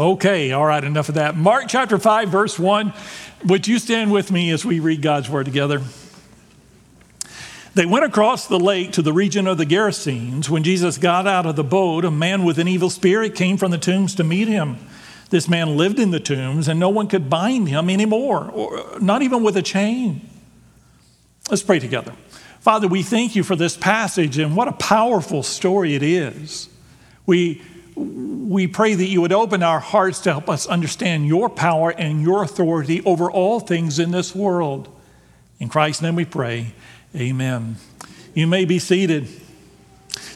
Okay, all right, enough of that. Mark chapter 5, verse 1. Would you stand with me as we read God's word together? They went across the lake to the region of the Gerasenes. When Jesus got out of the boat, a man with an evil spirit came from the tombs to meet him. This man lived in the tombs, and no one could bind him anymore, or not even with a chain. Let's pray together. Father, we thank you for this passage, and what a powerful story it is. We, we pray that you would open our hearts to help us understand your power and your authority over all things in this world. In Christ's name we pray. Amen. You may be seated.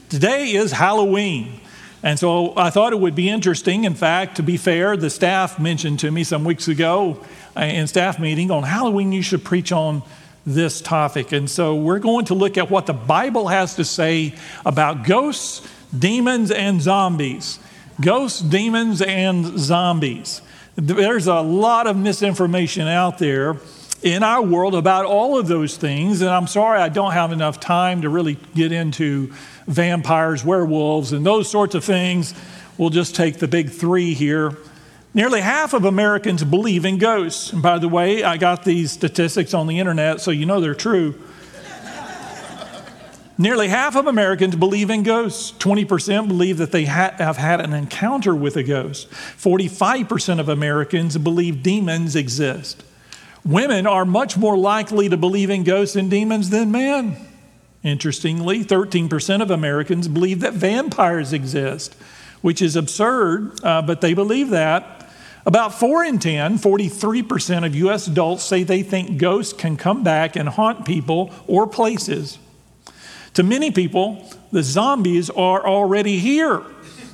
Today is Halloween. And so I thought it would be interesting. In fact, to be fair, the staff mentioned to me some weeks ago uh, in staff meeting on Halloween, you should preach on this topic. And so we're going to look at what the Bible has to say about ghosts, demons, and zombies. Ghosts, demons, and zombies. There's a lot of misinformation out there in our world about all of those things. And I'm sorry I don't have enough time to really get into vampires, werewolves, and those sorts of things. We'll just take the big three here. Nearly half of Americans believe in ghosts. And by the way, I got these statistics on the internet, so you know they're true. Nearly half of Americans believe in ghosts. 20% believe that they ha- have had an encounter with a ghost. 45% of Americans believe demons exist. Women are much more likely to believe in ghosts and demons than men. Interestingly, 13% of Americans believe that vampires exist, which is absurd, uh, but they believe that. About 4 in 10, 43% of U.S. adults say they think ghosts can come back and haunt people or places. To many people, the zombies are already here.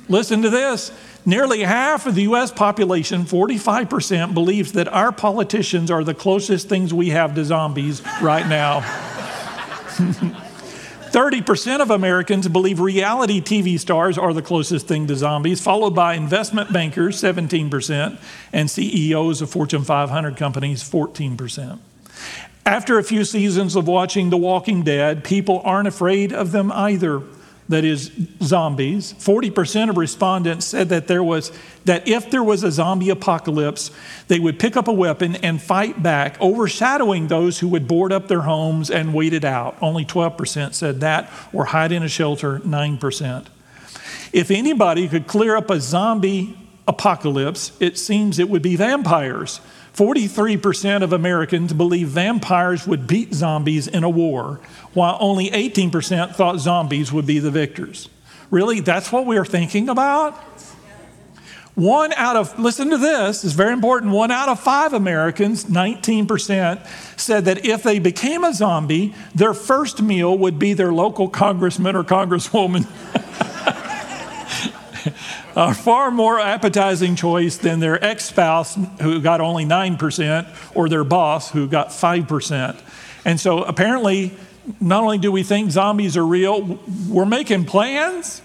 Listen to this. Nearly half of the U.S. population, 45%, believes that our politicians are the closest things we have to zombies right now. 30% of Americans believe reality TV stars are the closest thing to zombies, followed by investment bankers, 17%, and CEOs of Fortune 500 companies, 14%. After a few seasons of watching The Walking Dead, people aren't afraid of them either. That is zombies. 40% of respondents said that there was that if there was a zombie apocalypse they would pick up a weapon and fight back overshadowing those who would board up their homes and wait it out. Only 12% said that or hide in a shelter 9% if anybody could clear up a zombie apocalypse it seems it would be vampires 43% of Americans believe vampires would beat zombies in a war, while only 18% thought zombies would be the victors. Really? That's what we're thinking about? One out of, listen to this, it's very important. One out of five Americans, 19%, said that if they became a zombie, their first meal would be their local congressman or congresswoman. a far more appetizing choice than their ex spouse who got only 9% or their boss who got 5%. And so apparently, not only do we think zombies are real, we're making plans.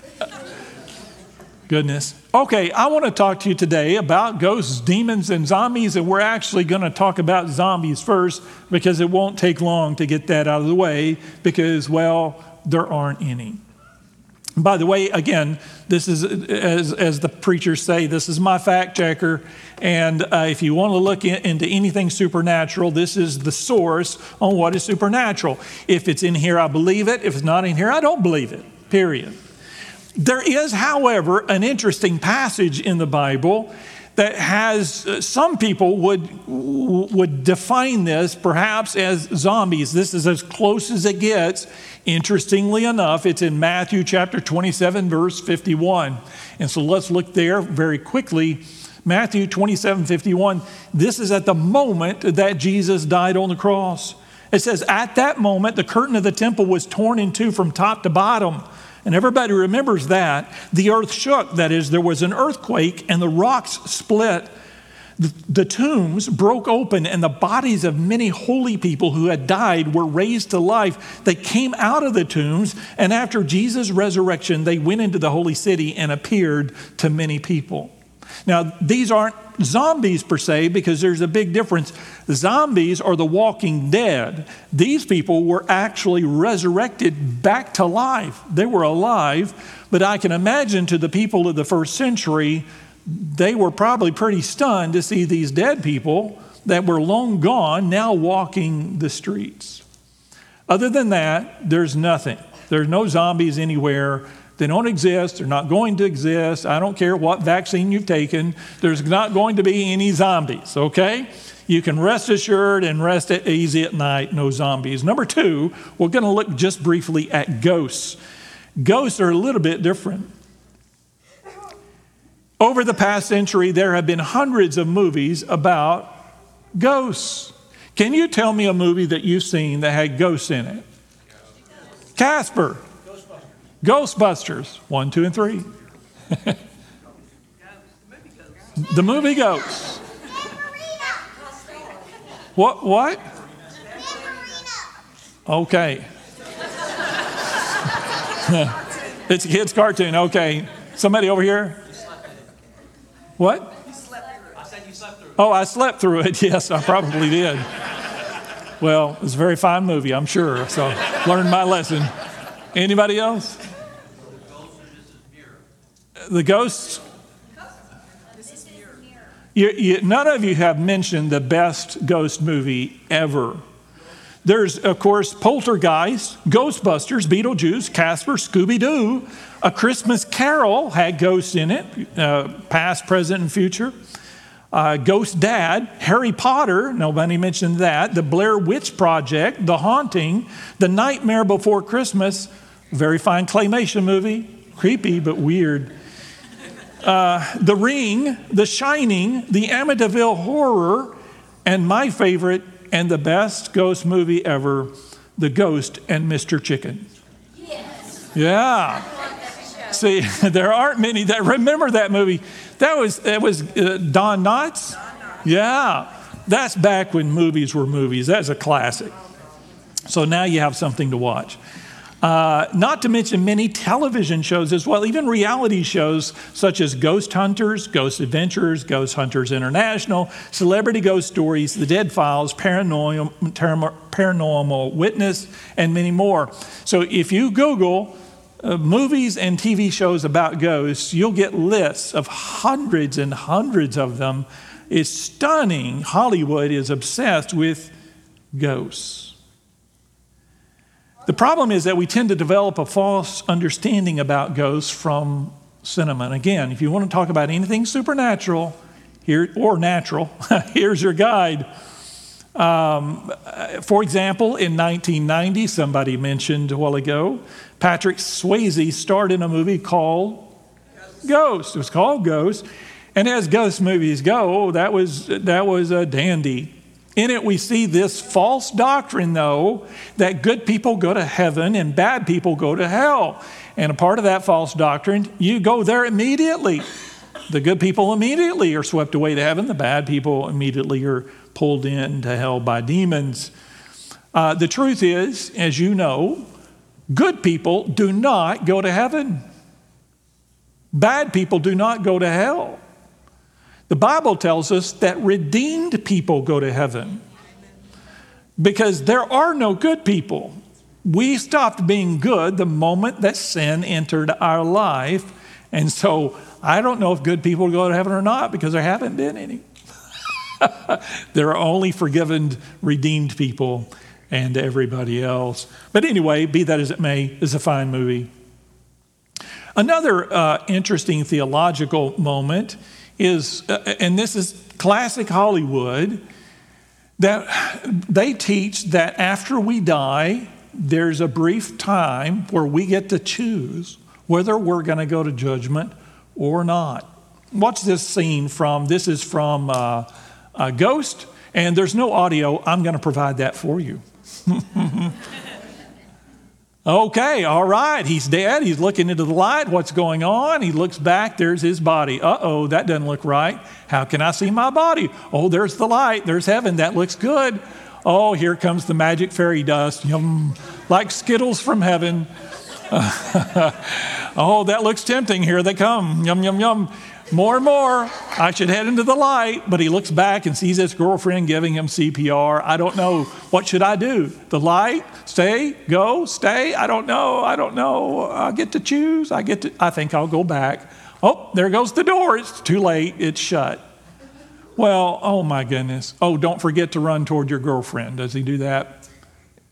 Goodness. Okay, I want to talk to you today about ghosts, demons, and zombies, and we're actually going to talk about zombies first because it won't take long to get that out of the way because, well, there aren't any. By the way, again, this is, as, as the preachers say, this is my fact checker. And uh, if you want to look in, into anything supernatural, this is the source on what is supernatural. If it's in here, I believe it. If it's not in here, I don't believe it, period. There is, however, an interesting passage in the Bible that has uh, some people would would define this perhaps as zombies this is as close as it gets interestingly enough it's in matthew chapter 27 verse 51 and so let's look there very quickly. Matthew 27 51 this is at the moment that jesus died on the cross. It says at that moment the curtain of the temple was torn in two from top to bottom. And everybody remembers that. The earth shook, that is, there was an earthquake and the rocks split. The, tombs broke open, and the bodies of many holy people who had died were raised to life. They came out of the tombs, and after Jesus' resurrection, they went into the holy city and appeared to many people. Now, these aren't zombies per se because there's a big difference. Zombies are the walking dead. These people were actually resurrected back to life. They were alive, but I can imagine to the people of the first century, they were probably pretty stunned to see these dead people that were long gone now walking the streets. Other than that, there's nothing. There's no zombies anywhere. They don't exist. They're not going to exist. I don't care what vaccine you've taken. There's not going to be any zombies, okay? You can rest assured and rest at easy at night, no zombies. Number two, we're going to look just briefly at ghosts. Ghosts are a little bit different. Over the past century, there have been hundreds of movies about ghosts. Can you tell me a movie that you've seen that had ghosts in it? Casper. Ghostbusters. One, two, and three. the movie Ghosts. What? What? Okay. it's a kid's cartoon. Okay. Somebody over here? What? Oh, I slept through it. Yes, I probably did. Well, it's a very fine movie, I'm sure. So, learned my lesson. Anybody else? The ghosts? You, you, none of you have mentioned the best ghost movie ever. There's, of course, Poltergeist, Ghostbusters, Beetlejuice, Casper, Scooby Doo. A Christmas Carol had ghosts in it, uh, past, present, and future. Uh, Ghost Dad, Harry Potter, nobody mentioned that. The Blair Witch Project, The Haunting, The Nightmare Before Christmas, very fine claymation movie, creepy but weird. Uh, the Ring, The Shining, The Amityville Horror, and my favorite and the best ghost movie ever, The Ghost and Mr. Chicken. Yes. Yeah. See, there aren't many that remember that movie. That was that was uh, Don Knotts. Yeah, that's back when movies were movies. That's a classic. So now you have something to watch. Uh, not to mention many television shows as well, even reality shows such as Ghost Hunters, Ghost Adventures, Ghost Hunters International, Celebrity Ghost Stories, The Dead Files, Paranormal, Paranormal Witness, and many more. So if you Google uh, movies and TV shows about ghosts, you'll get lists of hundreds and hundreds of them. It's stunning. Hollywood is obsessed with ghosts. The problem is that we tend to develop a false understanding about ghosts from cinema. And again, if you want to talk about anything supernatural here or natural, here's your guide. Um, for example, in 1990, somebody mentioned a while ago, Patrick Swayze starred in a movie called Ghost. It was called Ghost. And as ghost movies go, that was, that was a dandy. In it, we see this false doctrine, though, that good people go to heaven and bad people go to hell. And a part of that false doctrine, you go there immediately. The good people immediately are swept away to heaven, the bad people immediately are pulled into hell by demons. Uh, the truth is, as you know, good people do not go to heaven, bad people do not go to hell. The Bible tells us that redeemed people go to heaven because there are no good people. We stopped being good the moment that sin entered our life. And so I don't know if good people go to heaven or not because there haven't been any. there are only forgiven, redeemed people and everybody else. But anyway, be that as it may, is a fine movie. Another uh, interesting theological moment is, uh, and this is classic Hollywood, that they teach that after we die, there's a brief time where we get to choose whether we're going to go to judgment or not. Watch this scene from, this is from uh, A ghost, and there's no audio. I'm going to provide that for you. Okay, all right. He's dead. He's looking into the light. What's going on? He looks back. There's his body. Uh oh, that doesn't look right. How can I see my body? Oh, there's the light. There's heaven. That looks good. Oh, here comes the magic fairy dust. Yum, like Skittles from heaven. oh, that looks tempting. Here they come. Yum, yum, yum. More and more. I should head into the light. But he looks back and sees his girlfriend giving him CPR. I don't know. What should I do? The light? Stay? Go? Stay? I don't know. I don't know. I get to choose. I get to, I think I'll go back. Oh, there goes the door. It's too late. It's shut. Well, oh my goodness. Oh, don't forget to run toward your girlfriend. Does he do that?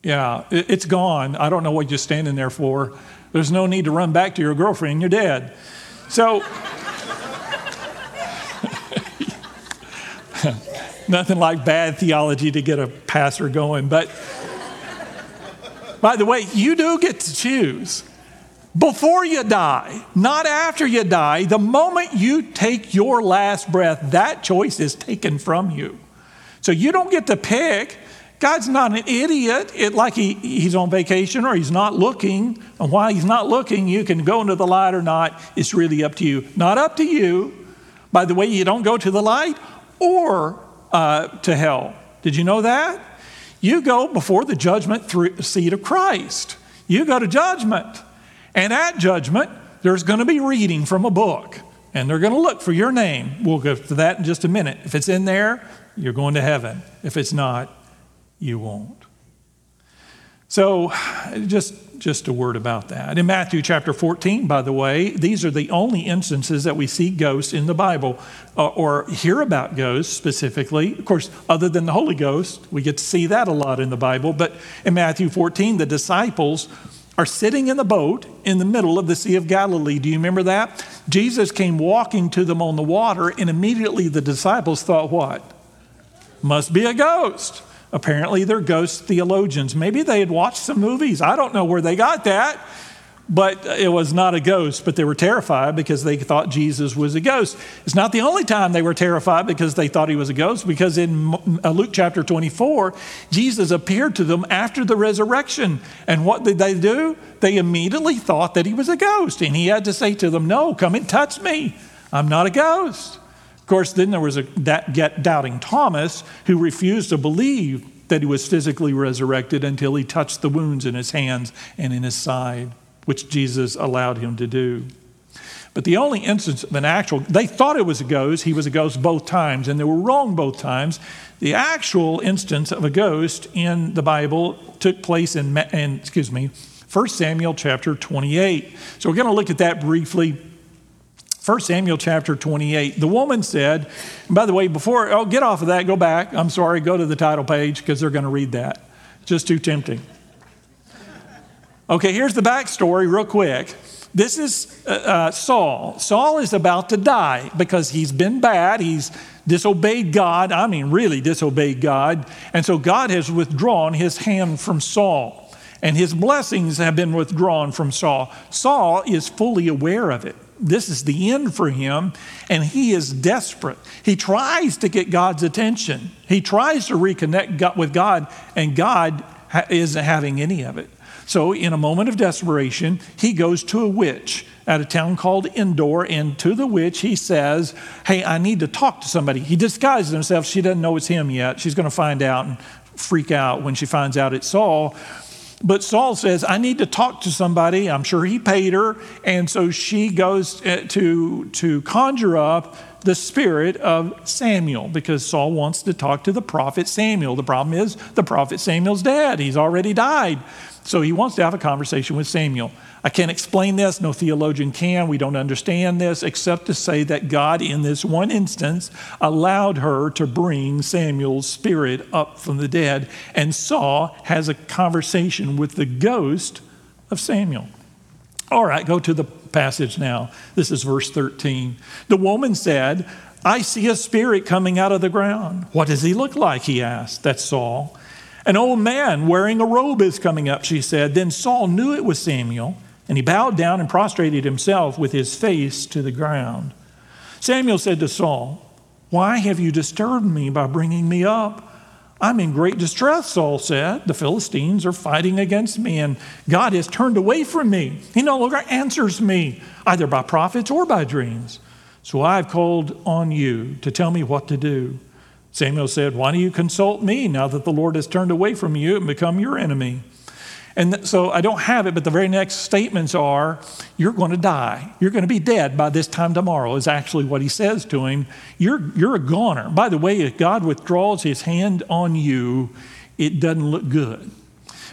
Yeah, it's gone. I don't know what you're standing there for. There's no need to run back to your girlfriend. You're dead. So, nothing like bad theology to get a pastor going. But by the way, you do get to choose before you die, not after you die. The moment you take your last breath, that choice is taken from you. So you don't get to pick. God's not an idiot, it, like he, he's on vacation or he's not looking. And while he's not looking, you can go into the light or not. It's really up to you. Not up to you. By the way, you don't go to the light or uh, to hell. Did you know that? You go before the judgment through seat of Christ. You go to judgment. And at judgment, there's going to be reading from a book, and they're going to look for your name. We'll go to that in just a minute. If it's in there, you're going to heaven. If it's not, you won't. So, just, just a word about that. In Matthew chapter 14, by the way, these are the only instances that we see ghosts in the Bible uh, or hear about ghosts specifically. Of course, other than the Holy Ghost, we get to see that a lot in the Bible. But in Matthew 14, the disciples are sitting in the boat in the middle of the Sea of Galilee. Do you remember that? Jesus came walking to them on the water, and immediately the disciples thought, What? Must be a ghost. Apparently, they're ghost theologians. Maybe they had watched some movies. I don't know where they got that. But it was not a ghost, but they were terrified because they thought Jesus was a ghost. It's not the only time they were terrified because they thought he was a ghost, because in uh, Luke chapter 24, Jesus appeared to them after the resurrection. And what did they do? They immediately thought that he was a ghost. And he had to say to them, No, come and touch me. I'm not a ghost. Of course, then there was a doubting Thomas who refused to believe that he was physically resurrected until he touched the wounds in his hands and in his side which Jesus allowed him to do. But the only instance of an actual, they thought it was a ghost. He was a ghost both times, and they were wrong both times. The actual instance of a ghost in the Bible took place in, in excuse me, 1 Samuel chapter 28. So we're going to look at that briefly. 1 Samuel chapter 28. The woman said, by the way, before, oh, get off of that, go back. I'm sorry, go to the title page because they're going to read that. Just too tempting. Okay, here's the backstory, real quick. This is uh, uh, Saul. Saul is about to die because he's been bad. He's disobeyed God. I mean, really disobeyed God. And so God has withdrawn his hand from Saul, and his blessings have been withdrawn from Saul. Saul is fully aware of it. This is the end for him, and he is desperate. He tries to get God's attention, he tries to reconnect with God, and God isn't having any of it. So, in a moment of desperation, he goes to a witch at a town called Endor, and to the witch he says, Hey, I need to talk to somebody. He disguises himself. She doesn't know it's him yet. She's going to find out and freak out when she finds out it's Saul. But Saul says, I need to talk to somebody. I'm sure he paid her. And so she goes uh, to, to conjure up the spirit of Samuel because Saul wants to talk to the prophet Samuel. The problem is, the prophet Samuel's dead, he's already died. So he wants to have a conversation with Samuel. I can't explain this, no theologian can. We don't understand this except to say that God, in this one instance, allowed her to bring Samuel's spirit up from the dead. And Saul has a conversation with the ghost of Samuel. All right, go to the passage now. This is verse 13. The woman said, I see a spirit coming out of the ground. What does he look like? He asked. That's Saul. An old man wearing a robe is coming up, she said. Then Saul knew it was Samuel, and he bowed down and prostrated himself with his face to the ground. Samuel said to Saul, Why have you disturbed me by bringing me up? I'm in great distress, Saul said. The Philistines are fighting against me, and God has turned away from me. He no longer answers me, either by prophets or by dreams. So I've called on you to tell me what to do. Samuel said, Why do you consult me now that the Lord has turned away from you and become your enemy? And so I don't have it, but the very next statements are, You're going to die. You're going to be dead by this time tomorrow, is actually what he says to him. You're, you're a goner. By the way, if God withdraws his hand on you, it doesn't look good.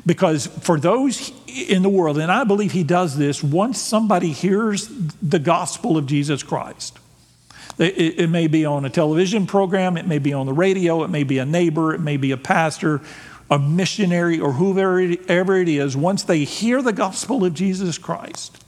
Because for those in the world, and I believe he does this once somebody hears the gospel of Jesus Christ. It, it, may be on a television program, it may be on the radio, it may be a neighbor, it may be a pastor, a missionary, or whoever it is. Once they hear the gospel of Jesus Christ,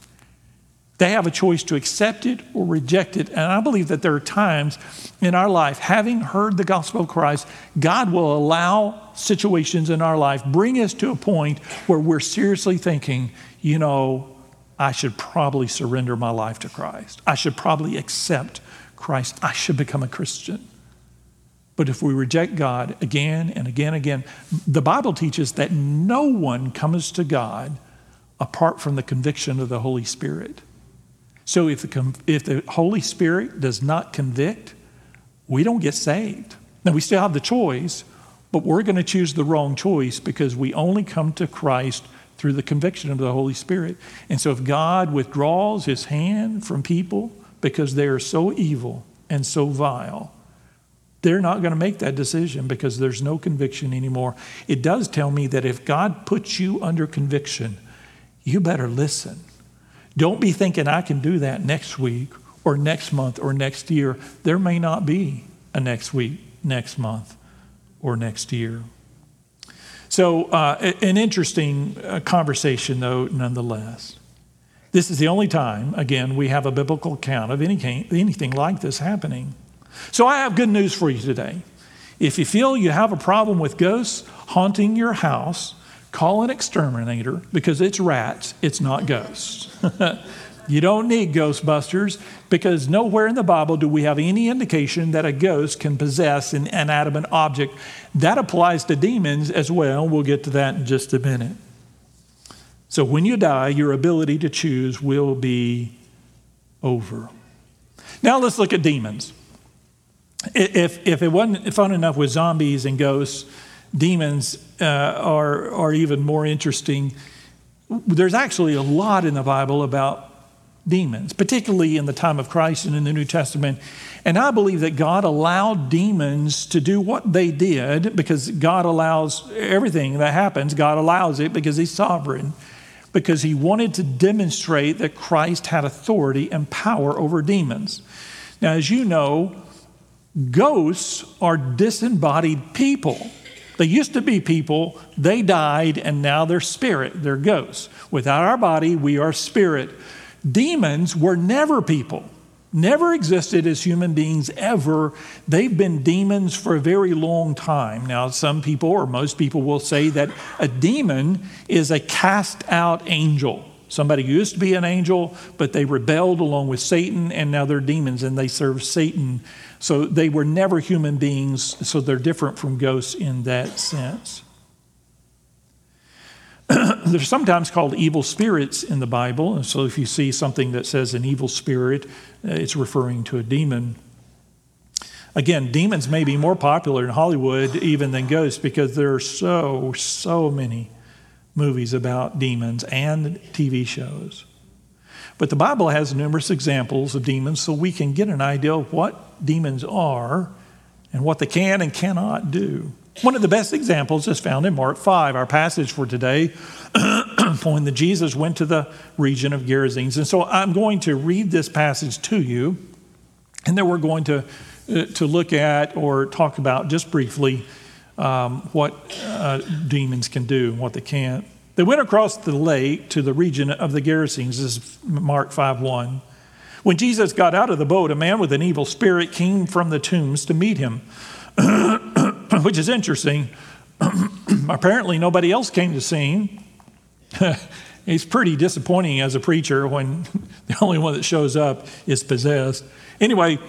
they have a choice to accept it or reject it. And I believe that there are times in our life, having heard the gospel of Christ, God will allow situations in our life, bring us to a point where we're seriously thinking, you know, I should probably surrender my life to Christ. I should probably accept Christ. I should become a Christian. But if we reject God again and again and again, the Bible teaches that no one comes to God apart from the conviction of the Holy Spirit. So if the, if the Holy Spirit does not convict, we don't get saved. Now, we still have the choice, but we're going to choose the wrong choice because we only come to Christ through the conviction of the Holy Spirit. And so, if God withdraws his hand from people because they are so evil and so vile, they're not going to make that decision because there's no conviction anymore. It does tell me that if God puts you under conviction, you better listen don't be thinking I can do that next week or next month or next year. There may not be a next week, next month, or next year. So, uh, an interesting uh, conversation, though, nonetheless. This is the only time, again, we have a biblical account of any, anything like this happening. So, I have good news for you today. If you feel you have a problem with ghosts haunting your house, Call an exterminator because it's rats, it's not ghosts. you don't need Ghostbusters because nowhere in the Bible do we have any indication that a ghost can possess an inanimate object. That applies to demons as well. We'll get to that in just a minute. So when you die, your ability to choose will be over. Now let's look at demons. If, if it wasn't fun enough with zombies and ghosts, demons uh, are, are even more interesting. There's actually a lot in the Bible about demons, particularly in the time of Christ and in the New Testament. And I believe that God allowed demons to do what they did because God allows everything that happens, God allows it because He's sovereign, because He wanted to demonstrate that Christ had authority and power over demons. Now, as you know, ghosts are disembodied people. They used to be people, they died, and now they're spirit, they're ghosts. Without our body, we are spirit. Demons were never people, never existed as human beings ever. They've been demons for a very long time. Now, some people, or most people, will say that a demon is a cast out angel. Somebody used to be an angel, but they rebelled along with Satan, and now they're demons and they serve Satan so they were never human beings, so they're different from ghosts in that sense. they're sometimes called evil spirits in the Bible. And so if you see something that says an evil spirit, uh, it's referring to a demon. Again, demons may be more popular in Hollywood even than ghosts because there are so, so many movies about demons and TV shows. But the Bible has numerous examples of demons so we can get an idea of what demons are and what they can and cannot do. One of the best examples is found in Mark 5, our passage for today, when that Jesus went to the region of Gerasenes. And so I'm going to read this passage to you, and then we're going to, uh, to look at or talk about just briefly um, what uh, demons can do and what they can't. They went across the lake to the region of the Gerasenes. This is Mark 5 1. When Jesus got out of the boat, a man with an evil spirit came from the tombs to meet him, which is interesting. Apparently, nobody else came to see him. It's pretty disappointing as a preacher when the only one that shows up is possessed. Anyway,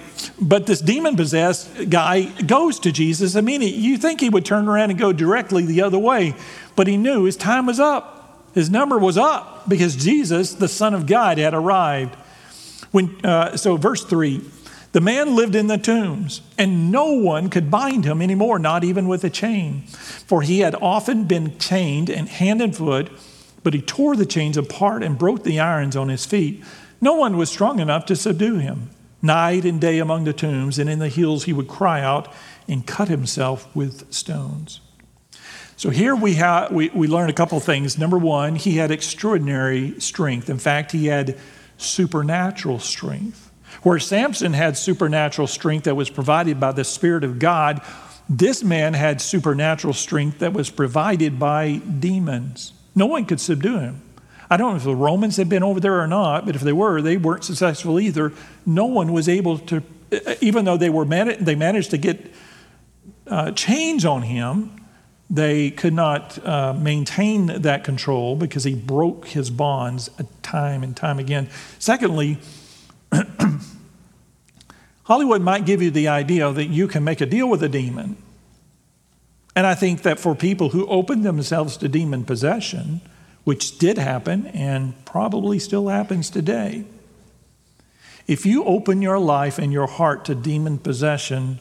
but this demon possessed guy goes to Jesus. I mean, you think he would turn around and go directly the other way, but he knew his time was up. His number was up because Jesus, the Son of God, had arrived. When, uh, so, verse 3 the man lived in the tombs, and no one could bind him anymore, not even with a chain. For he had often been chained and hand and foot, but he tore the chains apart and broke the irons on his feet. No one was strong enough to subdue him. Night and day among the tombs and in the hills he would cry out and cut himself with stones. So here we, have, we, we learn a couple things. Number one, he had extraordinary strength. In fact, he had supernatural strength. Where Samson had supernatural strength that was provided by the Spirit of God, this man had supernatural strength that was provided by demons. No one could subdue him. I don't know if the Romans had been over there or not, but if they were, they weren't successful either. No one was able to, even though they were they managed to get uh, chains on him, they could not uh, maintain that control because he broke his bonds time and time again. Secondly, Hollywood might give you the idea that you can make a deal with a demon. And I think that for people who open themselves to demon possession, which did happen and probably still happens today, if you open your life and your heart to demon possession,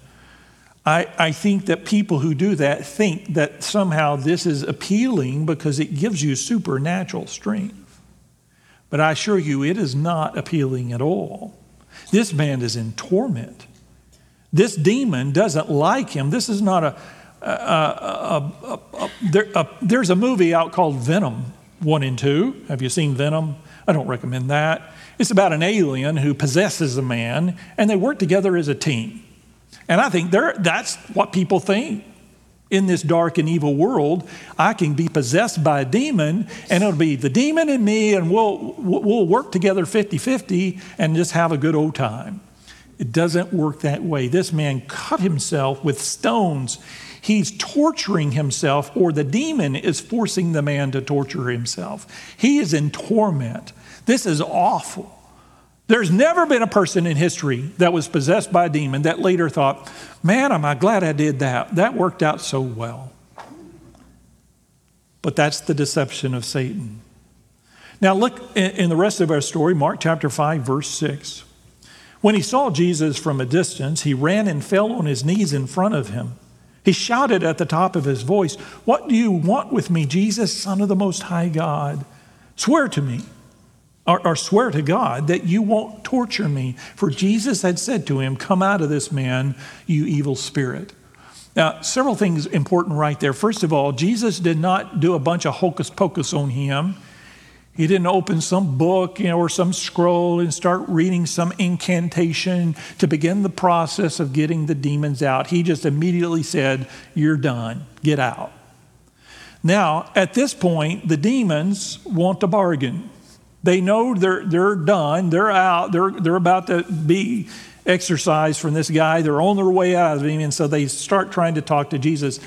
I, I think that people who do that think that somehow this is appealing because it gives you supernatural strength. But I assure you, it is not appealing at all. This man is in torment. This demon doesn't like him. This is not a. a, a, a there, there's a movie out called Venom 1 and 2. Have you seen Venom? I don't recommend that. It's about an alien who possesses a man, and they work together as a team. And I think that's what people think. In this dark and evil world, I can be possessed by a demon, and it'll be the demon and me, and we'll, we'll work together 50 50 and just have a good old time. It doesn't work that way. This man cut himself with stones. He's torturing himself, or the demon is forcing the man to torture himself. He is in torment. This is awful. There's never been a person in history that was possessed by a demon that later thought, man, am I glad I did that. That worked out so well. But that's the deception of Satan. Now, look in the rest of our story, Mark chapter 5, verse 6. When he saw Jesus from a distance, he ran and fell on his knees in front of him. He shouted at the top of his voice, What do you want with me, Jesus, Son of the Most High God? Swear to me or, or, swear to God that you won't torture me. For Jesus had said to him, Come out of this man, you evil spirit. Now, several things important right there. First of all, Jesus did not do a bunch of hocus pocus on him. He didn't open some book you know, or some scroll and start reading some incantation to begin the process of getting the demons out. He just immediately said, You're done, get out. Now, at this point, the demons want a bargain. They know they're, they're done, they're out, they're, they're about to be exorcised from this guy, they're on their way out of him, and so they start trying to talk to Jesus.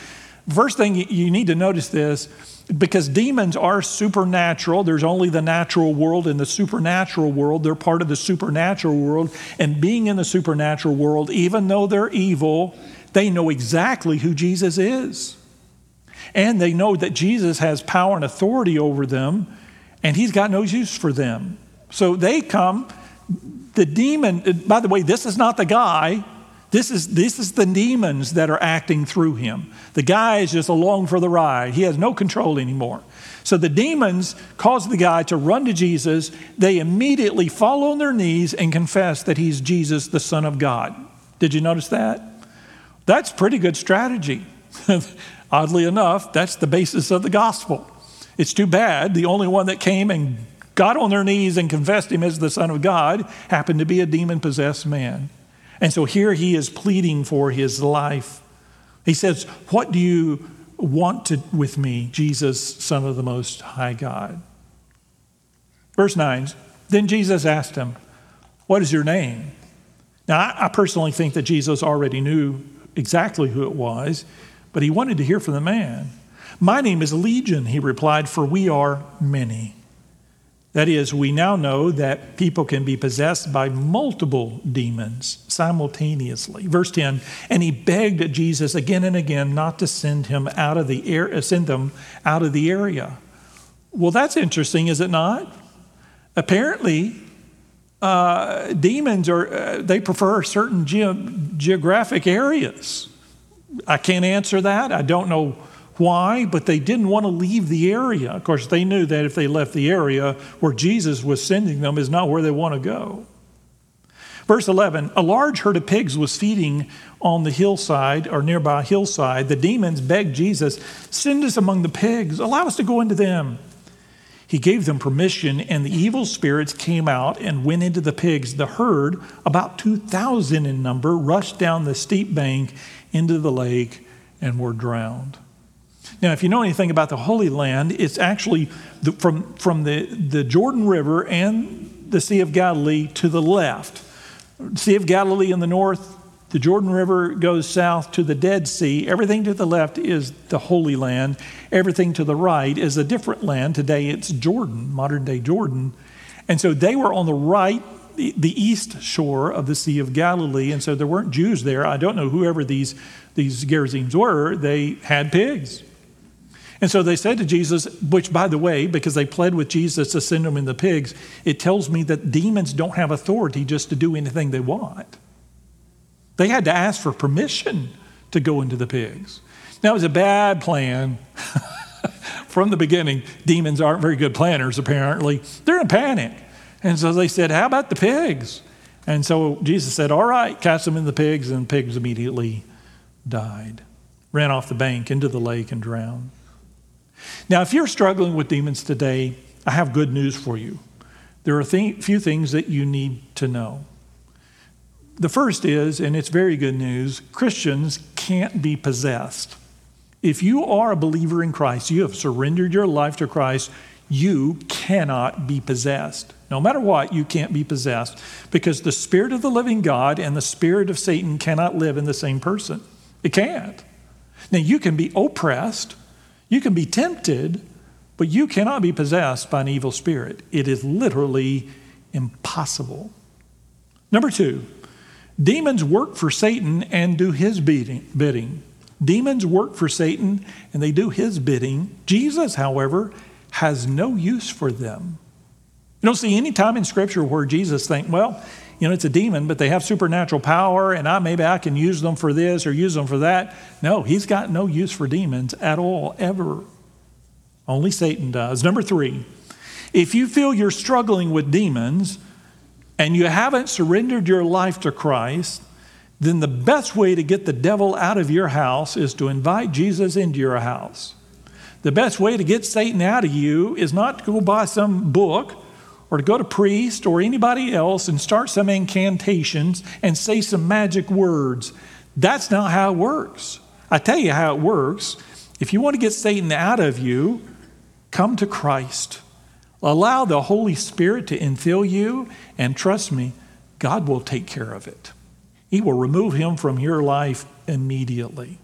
First thing you need to notice this because demons are supernatural. There's only the natural world and the supernatural world. They're part of the supernatural world. And being in the supernatural world, even though they're evil, they know exactly who Jesus is. And they know that Jesus has power and authority over them and he's got no use for them. So they come. The demon, by the way, this is not the guy. This is, this is the demons that are acting through him. The guy is just along for the ride. He has no control anymore. So the demons cause the guy to run to Jesus. They immediately fall on their knees and confess that he's Jesus, the Son of God. Did you notice that? That's pretty good strategy. Oddly enough, that's the basis of the gospel. It's too bad the only one that came and got on their knees and confessed him as the Son of God happened to be a demon possessed man. And so here he is pleading for his life. He says, What do you want to, with me, Jesus, Son of the Most High God? Verse 9 Then Jesus asked him, What is your name? Now, I, I personally think that Jesus already knew exactly who it was, but he wanted to hear from the man. My name is Legion, he replied, for we are many. That is, we now know that people can be possessed by multiple demons simultaneously. Verse 10, and he begged Jesus again and again not to send him out of the air, send them out of the area. Well, that's interesting, is it not? Apparently, uh, demons are uh, they prefer certain ge- geographic areas. I can't answer that. I don't know why? But they didn't want to leave the area. Of course, they knew that if they left the area where Jesus was sending them is not where they want to go. Verse 11 A large herd of pigs was feeding on the hillside or nearby hillside. The demons begged Jesus, Send us among the pigs, allow us to go into them. He gave them permission, and the evil spirits came out and went into the pigs. The herd, about 2,000 in number, rushed down the steep bank into the lake and were drowned. Now, if you know anything about the Holy Land, it's actually the, from, from the, the Jordan River and the Sea of Galilee to the left. Sea of Galilee in the north, the Jordan River goes south to the Dead Sea. Everything to the left is the Holy Land. Everything to the right is a different land. Today it's Jordan, modern day Jordan. And so they were on the right, the, the east shore of the Sea of Galilee. And so there weren't Jews there. I don't know whoever these, these Gerasenes were. They had pigs. And so they said to Jesus, which, by the way, because they pled with Jesus to send them in the pigs, it tells me that demons don't have authority just to do anything they want. They had to ask for permission to go into the pigs. Now, it was a bad plan. From the beginning, demons aren't very good planners, apparently. They're in panic. And so they said, How about the pigs? And so Jesus said, All right, cast them in the pigs, and the pigs immediately died, ran off the bank into the lake and drowned. Now, if you're struggling with demons today, I have good news for you. There are a th- few things that you need to know. The first is, and it's very good news, Christians can't be possessed. If you are a believer in Christ, you have surrendered your life to Christ, you cannot be possessed. No matter what, you can't be possessed because the Spirit of the living God and the Spirit of Satan cannot live in the same person. It can't. Now, you can be oppressed, you can be tempted, but you cannot be possessed by an evil spirit. It is literally impossible. Number two, demons work for Satan and do his bidding. Demons work for Satan and they do his bidding. Jesus, however, has no use for them. You don't see any time in Scripture where Jesus think, well, you know, it's a demon, but they have supernatural power, and I maybe I can use them for this or use them for that. No, he's got no use for demons at all, ever. Only Satan does. Number three, if you feel you're struggling with demons and you haven't surrendered your life to Christ, then the best way to get the devil out of your house is to invite Jesus into your house. The best way to get Satan out of you is not to go buy some book or to go to priest or anybody else and start some incantations and say some magic words. That's not how it works. I tell you how it works. If you want to get Satan out of you, come to Christ. Allow the Holy Spirit to infill you, and trust me, God will take care of it. He will remove him from your life immediately.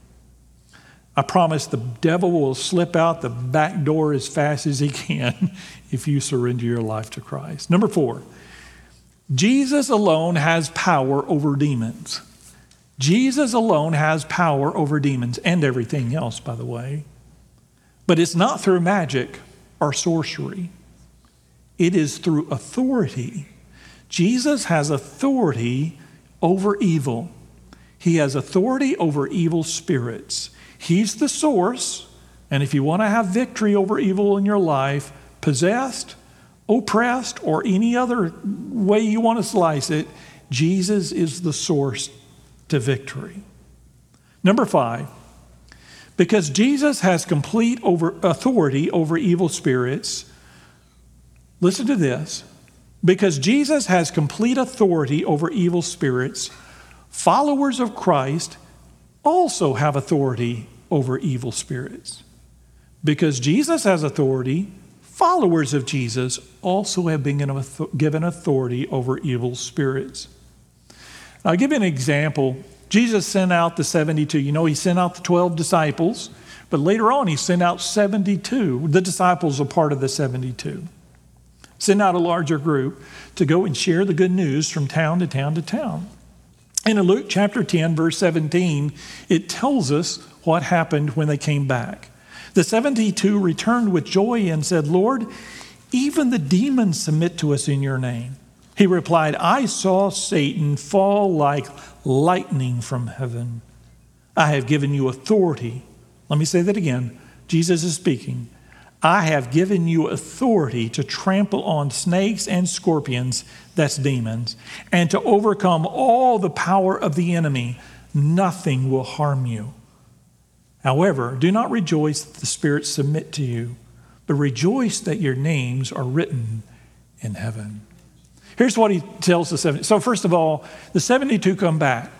I promise the devil will slip out the back door as fast as he can if you surrender your life to Christ. Number four, Jesus alone has power over demons. Jesus alone has power over demons and everything else, by the way. But it's not through magic or sorcery, it is through authority. Jesus has authority over evil, he has authority over evil spirits. He's the source. And if you want to have victory over evil in your life, possessed, oppressed, or any other way you want to slice it, Jesus is the source to victory. Number five, because Jesus has complete over authority over evil spirits, listen to this. Because Jesus has complete authority over evil spirits, followers of Christ also have authority over evil spirits. Because Jesus has authority, followers of Jesus also have been given authority over evil spirits. I'll give you an example. Jesus sent out the 72. You know, he sent out the 12 disciples, but later on, he sent out 72. The disciples are part of the 72. Sent out a larger group to go and share the good news from town to town to town. And in Luke chapter 10, verse 17, it tells us what happened when they came back. The 72 returned with joy and said, Lord, even the demons submit to us in your name. He replied, I saw Satan fall like lightning from heaven. I have given you authority. Let me say that again. Jesus is speaking. I have given you authority to trample on snakes and scorpions, that's demons, and to overcome all the power of the enemy. Nothing will harm you. However, do not rejoice that the spirits submit to you, but rejoice that your names are written in heaven. Here's what he tells the 70. So, first of all, the 72 come back.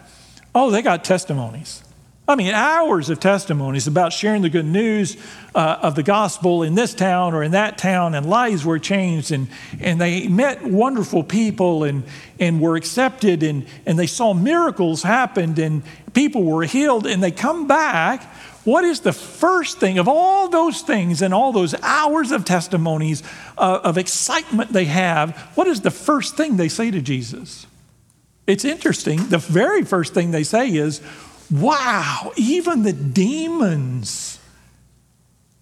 Oh, they got testimonies. I mean, hours of testimonies about sharing the good news uh, of the gospel in this town or in that town, and lives were changed, and, and they met wonderful people and, and were accepted, and, and they saw miracles happened, and people were healed, and they come back. What is the first thing of all those things and all those hours of testimonies uh, of excitement they have? What is the first thing they say to Jesus? It's interesting. The very first thing they say is, wow, even the demons,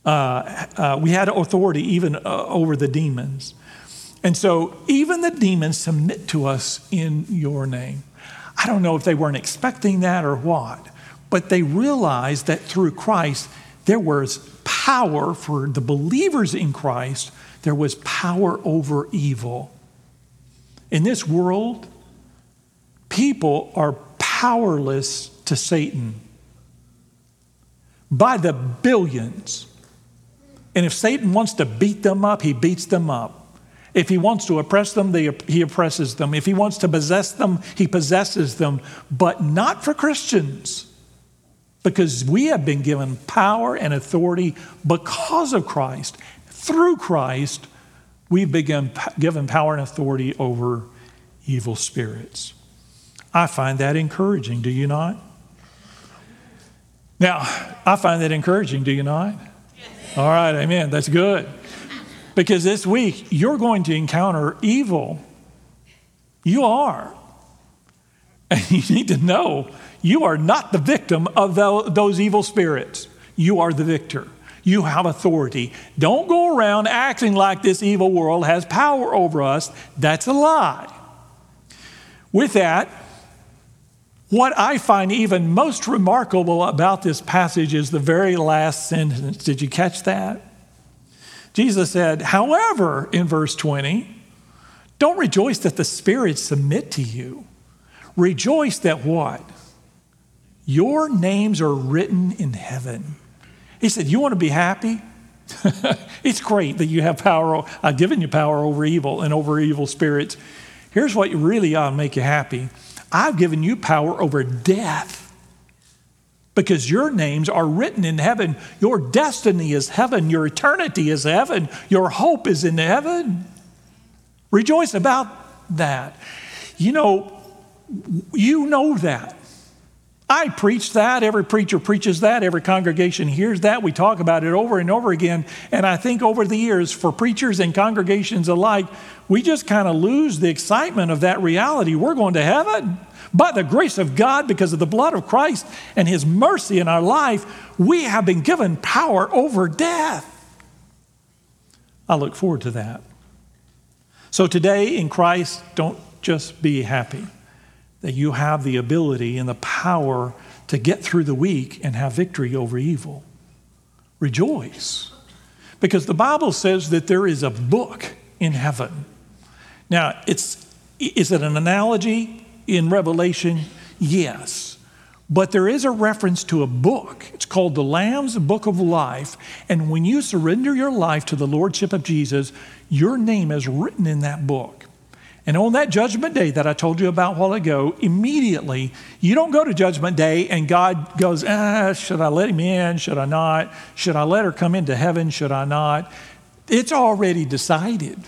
uh, uh, we had authority even uh, over the demons. And so even the demons submit to us in your name. I don't know if they weren't expecting that or what, but they realized that through Christ, there was power for the believers in Christ, there was power over evil. In this world, people are powerless to Satan by the billions. And if Satan wants to beat them up, he beats them up. If he wants to oppress them, they, he oppresses them. If he wants to possess them, he possesses them. But not for Christians. Because we have been given power and authority because of Christ. Through Christ, we've been given power and authority over evil spirits. I find that encouraging, do you not? Now, I find that encouraging, do you not? Yes. All right, amen. That's good. Because this week, you're going to encounter evil. You are. And you need to know you are not the victim of those evil spirits. You are the victor. You have authority. Don't go around acting like this evil world has power over us. That's a lie. With that, what I find even most remarkable about this passage is the very last sentence. Did you catch that? Jesus said, however, in verse 20, don't rejoice that the spirits submit to you. Rejoice that what? Your names are written in heaven. He said, You want to be happy? it's great that you have power. I've given you power over evil and over evil spirits. Here's what really ought to make you happy I've given you power over death because your names are written in heaven. Your destiny is heaven. Your eternity is heaven. Your hope is in heaven. Rejoice about that. You know, you know that. I preach that. Every preacher preaches that. Every congregation hears that. We talk about it over and over again. And I think over the years, for preachers and congregations alike, we just kind of lose the excitement of that reality. We're going to heaven. By the grace of God, because of the blood of Christ and His mercy in our life, we have been given power over death. I look forward to that. So today in Christ, don't just be happy that you have the ability and the power to get through the week and have victory over evil. Rejoice. Because the Bible says that there is a book in heaven. Now, it's, is it an analogy in Revelation? Yes. But there is a reference to a book. It's called the Lamb's Book of Life. And when you surrender your life to the Lordship of Jesus, your name is written in that book. And on that judgment day that I told you about a while ago, immediately, you don't go to judgment day and God goes, ah, should I let him in? Should I not? Should I let her come into heaven? Should I not? It's already decided.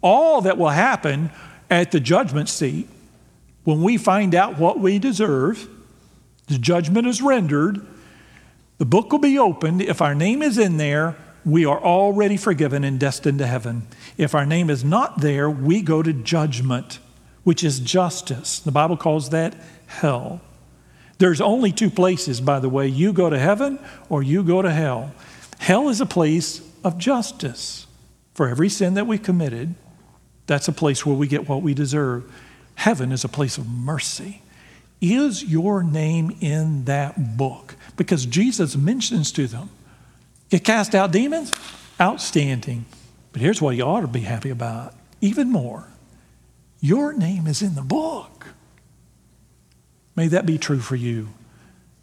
All that will happen at the judgment seat, when we find out what we deserve, the judgment is rendered, the book will be opened. If our name is in there, we are already forgiven and destined to heaven. If our name is not there, we go to judgment, which is justice. The Bible calls that hell. There's only two places, by the way you go to heaven or you go to hell. Hell is a place of justice. For every sin that we've committed, that's a place where we get what we deserve. Heaven is a place of mercy. Is your name in that book? Because Jesus mentions to them, you cast out demons? outstanding. But here's what you ought to be happy about even more your name is in the book. May that be true for you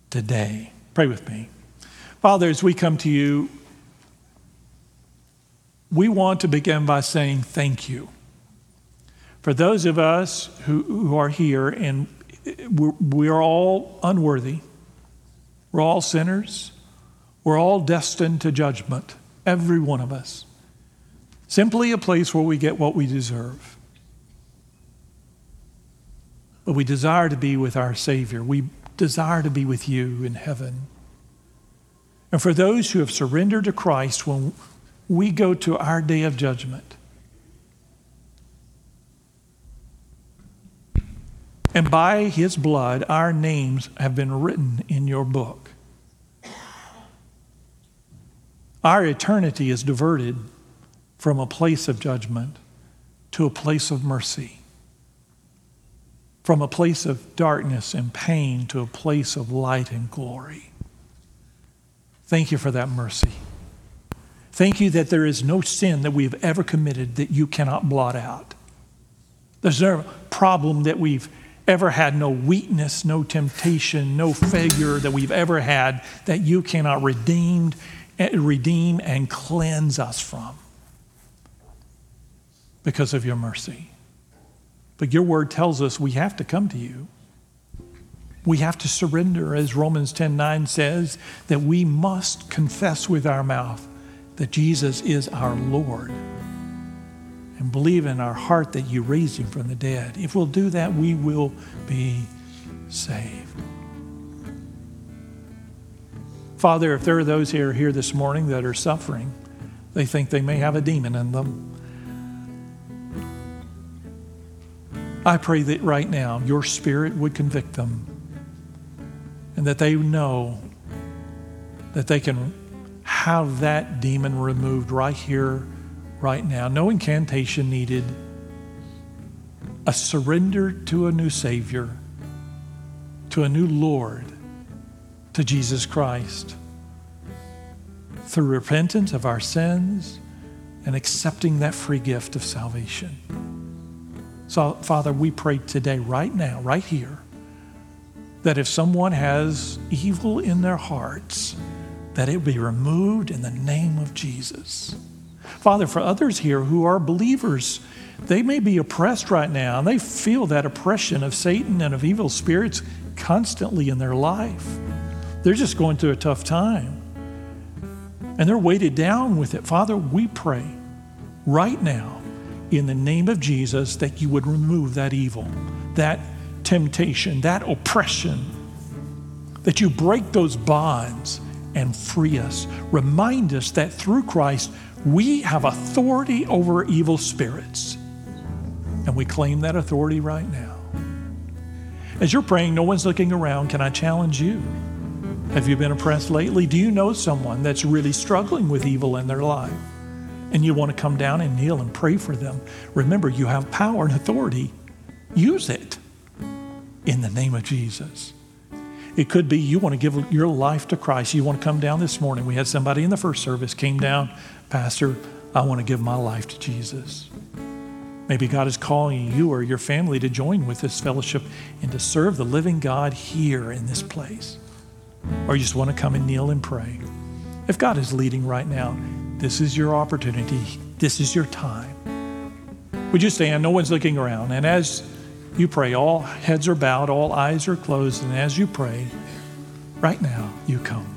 today. Pray with me. Father, as we come to you, we want to begin by saying thank you. For those of us who, who are here and we're, we're all unworthy, we're all sinners, we're all destined to judgment, every one of us. Simply a place where we get what we deserve. But we desire to be with our Savior. We desire to be with you in heaven. And for those who have surrendered to Christ, when we go to our day of judgment, and by his blood, our names have been written in your book. Our eternity is diverted from a place of judgment to a place of mercy, from a place of darkness and pain to a place of light and glory. Thank you for that mercy. Thank you that there is no sin that we've ever committed that you cannot blot out. There's no problem that we've ever had, no weakness, no temptation, no failure that we've ever had that you cannot redeem, redeem and cleanse us from because of your mercy. But your word tells us we have to come to you. We have to surrender, as Romans 10 9 says, that we must confess with our mouth that Jesus is our Lord and believe in our heart that you raised him from the dead. If we'll do that, we will be saved. Father, if there are those here here this morning that are suffering, they think they may have a demon in them. I pray that right now your spirit would convict them and that they know that they can have that demon removed right here, right now. No incantation needed. A surrender to a new Savior, to a new Lord, to Jesus Christ. Through repentance of our sins and accepting that free gift of salvation. So, Father, we pray today, right now, right here, that if someone has evil in their hearts, that it be removed in the name of Jesus. Father, for others here who are believers, they may be oppressed right now, and they feel that oppression of Satan and of evil spirits constantly in their life. They're just going through a tough time. And they're weighted down with it. Father, we pray right now in the name of Jesus that you would remove that evil, that temptation, that oppression, that you break those bonds and free us. Remind us that through Christ, we have authority over evil spirits. And we claim that authority right now. As you're praying, no one's looking around. Can I challenge you? Have you been oppressed lately? Do you know someone that's really struggling with evil in their life? and you want to come down and kneel and pray for them, remember you have power and authority. Use it in the name of Jesus. It could be you want to give your life to Christ. You want to come down this morning. We had somebody in the first service came down, Pastor, I want to give my life to Jesus. Maybe God is calling you or your family to join with this fellowship and to serve the living God here in this place. Or you just want to come and kneel and pray. If God is leading right now, this is your opportunity. This is your time. Would you stand? No one's looking around. And as you pray, all heads are bowed, all eyes are closed. And as you pray, right now, you come.